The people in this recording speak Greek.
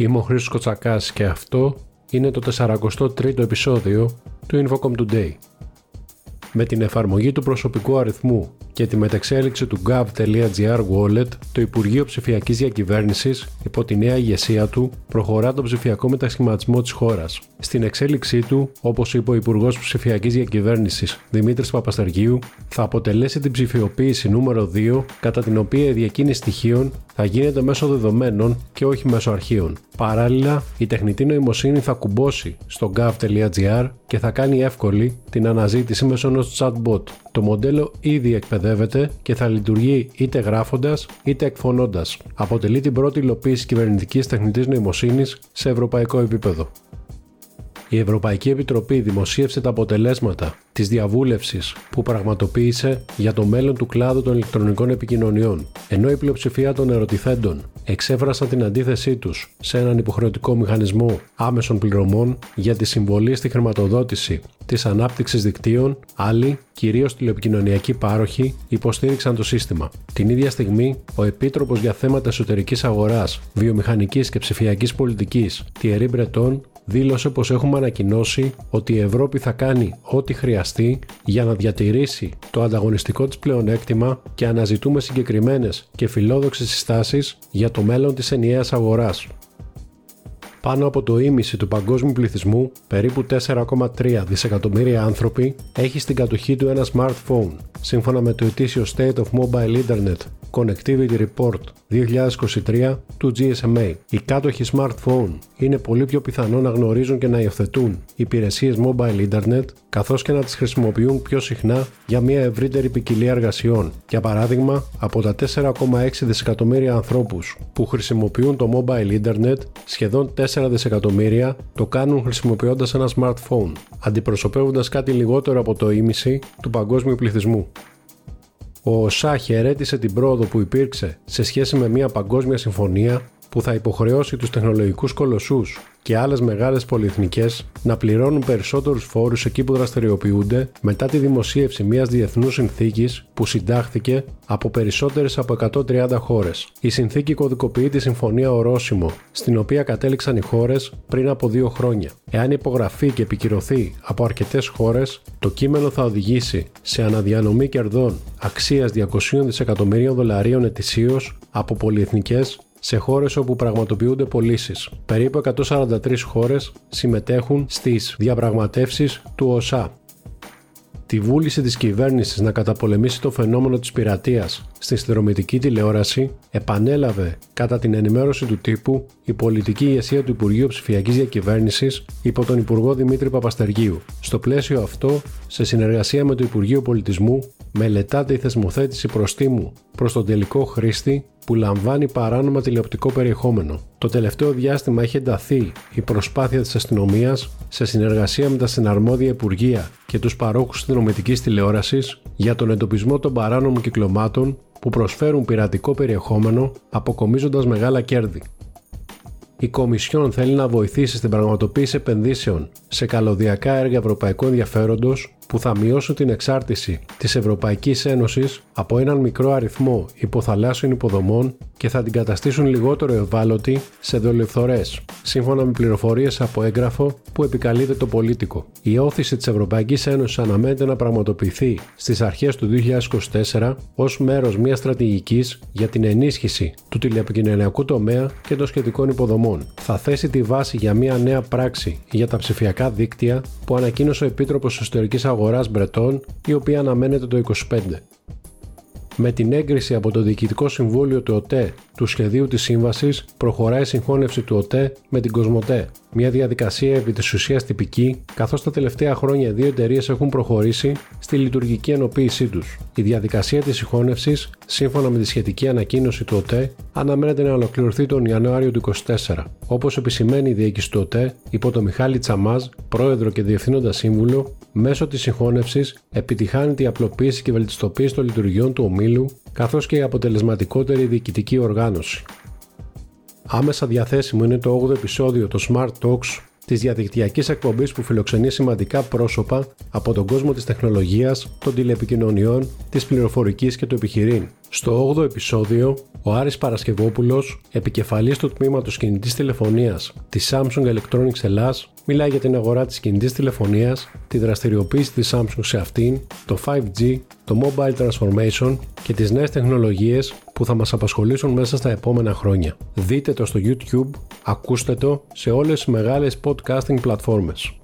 Είμαι ο Χρήστος Κοτσακάς και αυτό είναι το 43ο επεισόδιο του Infocom Today. Με την εφαρμογή του προσωπικού αριθμού και τη μεταξέλιξη του gov.gr wallet, το Υπουργείο Ψηφιακής Διακυβέρνησης, υπό τη νέα ηγεσία του, προχωρά τον ψηφιακό μετασχηματισμό της χώρας. Στην εξέλιξή του, όπως είπε ο Υπουργός Ψηφιακής Διακυβέρνησης Δημήτρης Παπαστεργίου, θα αποτελέσει την ψηφιοποίηση νούμερο 2, κατά την οποία η διακίνηση στοιχείων θα γίνεται μέσω δεδομένων και όχι μέσω αρχείων. Παράλληλα, η τεχνητή νοημοσύνη θα κουμπώσει στο gov.gr και θα κάνει εύκολη την αναζήτηση μέσω ενός chatbot. Το μοντέλο ήδη εκπαιδεύεται και θα λειτουργεί είτε γράφοντας είτε εκφωνώντας. Αποτελεί την πρώτη υλοποίηση κυβερνητικής τεχνητής νοημοσύνης σε ευρωπαϊκό επίπεδο. Η Ευρωπαϊκή Επιτροπή δημοσίευσε τα αποτελέσματα της διαβούλευσης που πραγματοποίησε για το μέλλον του κλάδου των ηλεκτρονικών επικοινωνιών, ενώ η πλειοψηφία των ερωτηθέντων εξέφρασαν την αντίθεσή τους σε έναν υποχρεωτικό μηχανισμό άμεσων πληρωμών για τη συμβολή στη χρηματοδότηση της ανάπτυξης δικτύων, άλλοι, κυρίως τηλεπικοινωνιακοί πάροχοι, υποστήριξαν το σύστημα. Την ίδια στιγμή, ο Επίτροπος για θέματα εσωτερικής αγοράς, βιομηχανικής και ψηφιακής πολιτικής, Thierry Breton, δήλωσε πως έχουμε ανακοινώσει ότι η Ευρώπη θα κάνει ό,τι χρειαστεί για να διατηρήσει το ανταγωνιστικό της πλεονέκτημα και αναζητούμε συγκεκριμένες και φιλόδοξες συστάσεις για το μέλλον της ενιαίας αγοράς. Πάνω από το ίμιση του παγκόσμιου πληθυσμού, περίπου 4,3 δισεκατομμύρια άνθρωποι, έχει στην κατοχή του ένα smartphone, σύμφωνα με το ετήσιο State of Mobile Internet Connectivity Report 2023 του GSMA. Οι κάτοχοι smartphone είναι πολύ πιο πιθανό να γνωρίζουν και να υιοθετούν υπηρεσίες mobile internet καθώς και να τις χρησιμοποιούν πιο συχνά για μια ευρύτερη ποικιλία εργασιών. Για παράδειγμα, από τα 4,6 δισεκατομμύρια ανθρώπους που χρησιμοποιούν το mobile internet, σχεδόν 4 δισεκατομμύρια το κάνουν χρησιμοποιώντας ένα smartphone, αντιπροσωπεύοντας κάτι λιγότερο από το ίμιση του παγκόσμιου πληθυσμού. Ο ΟΣΑ χαιρέτησε την πρόοδο που υπήρξε σε σχέση με μια παγκόσμια συμφωνία που θα υποχρεώσει τους τεχνολογικούς κολοσσούς και άλλες μεγάλες πολυεθνικές να πληρώνουν περισσότερους φόρους εκεί που δραστηριοποιούνται μετά τη δημοσίευση μιας διεθνούς συνθήκης που συντάχθηκε από περισσότερες από 130 χώρες. Η συνθήκη κωδικοποιεί τη Συμφωνία Ορόσημο, στην οποία κατέληξαν οι χώρες πριν από δύο χρόνια. Εάν υπογραφεί και επικυρωθεί από αρκετές χώρες, το κείμενο θα οδηγήσει σε αναδιανομή κερδών αξίας 200 δισεκατομμυρίων δολαρίων ετησίως από πολυεθνικές σε χώρες όπου πραγματοποιούνται πωλήσεις. Περίπου 143 χώρες συμμετέχουν στις διαπραγματεύσεις του ΟΣΑ. Τη βούληση της κυβέρνησης να καταπολεμήσει το φαινόμενο της πειρατείας στη συνδρομητική τηλεόραση επανέλαβε κατά την ενημέρωση του τύπου η πολιτική ηγεσία του Υπουργείου Ψηφιακής Διακυβέρνησης υπό τον Υπουργό Δημήτρη Παπαστεργίου. Στο πλαίσιο αυτό, σε συνεργασία με το Υπουργείο Πολιτισμού, μελετάται η θεσμοθέτηση προστίμου προς τον τελικό χρήστη που λαμβάνει παράνομα τηλεοπτικό περιεχόμενο. Το τελευταίο διάστημα έχει ενταθεί η προσπάθεια της αστυνομίας σε συνεργασία με τα συναρμόδια Υπουργεία και τους παρόχους συνδρομητικής τηλεόρασης για τον εντοπισμό των παράνομων κυκλωμάτων που προσφέρουν πειρατικό περιεχόμενο αποκομίζοντας μεγάλα κέρδη. Η Κομισιόν θέλει να βοηθήσει στην πραγματοποίηση επενδύσεων σε καλωδιακά έργα ευρωπαϊκού ενδιαφέροντος που θα μειώσουν την εξάρτηση της Ευρωπαϊκής Ένωσης από έναν μικρό αριθμό υποθαλάσσιων υποδομών και θα την καταστήσουν λιγότερο ευάλωτη σε δολιοφθορές, σύμφωνα με πληροφορίες από έγγραφο που επικαλείται το πολίτικο. Η όθηση της Ευρωπαϊκής Ένωσης αναμένεται να πραγματοποιηθεί στις αρχές του 2024 ως μέρος μιας στρατηγικής για την ενίσχυση του τηλεπικοινωνιακού τομέα και των σχετικών υποδομών. Θα θέσει τη βάση για μια νέα πράξη για τα ψηφιακά δίκτυα που ανακοίνωσε ο Επίτροπος Εσωτερικής Αγοράς Μπρετών, η οποία αναμένεται το 2025 με την έγκριση από το Διοικητικό Συμβούλιο του ΟΤΕ του σχεδίου της σύμβασης προχωράει η συγχώνευση του ΟΤΕ με την Κοσμοτέ, μια διαδικασία επί της ουσίας τυπική, καθώς τα τελευταία χρόνια δύο εταιρείες έχουν προχωρήσει στη λειτουργική ενοποίησή τους. Η διαδικασία της συγχώνευσης, σύμφωνα με τη σχετική ανακοίνωση του ΟΤΕ, αναμένεται να ολοκληρωθεί τον Ιανουάριο του 2024. Όπως επισημαίνει η διοίκηση του ΟΤΕ, υπό τον Μιχάλη Τσαμάζ, πρόεδρο και διευθύνοντα σύμβουλο, μέσω της συγχώνευσης επιτυχάνεται η απλοποίηση και βελτιστοποίηση των λειτουργιών του ομίλου καθώς και η αποτελεσματικότερη διοικητική οργάνωση. Άμεσα διαθέσιμο είναι το 8ο επεισόδιο των Smart Talks της διαδικτυακής εκπομπής που φιλοξενεί σημαντικά πρόσωπα από τον κόσμο της τεχνολογίας, των τηλεπικοινωνιών, της πληροφορικής και του επιχειρήν. Στο 8ο επεισόδιο, ο Άρης Παρασκευόπουλος, επικεφαλής του τμήματος κινητής τηλεφωνίας της Samsung Electronics Ελλάς, μιλάει για την αγορά της κινητής τηλεφωνίας, τη δραστηριοποίηση της Samsung σε αυτήν, το 5G, το Mobile Transformation και τις νέες τεχνολογίες που θα μας απασχολήσουν μέσα στα επόμενα χρόνια. Δείτε το στο YouTube, ακούστε το σε όλες τις μεγάλες podcasting πλατφόρμες.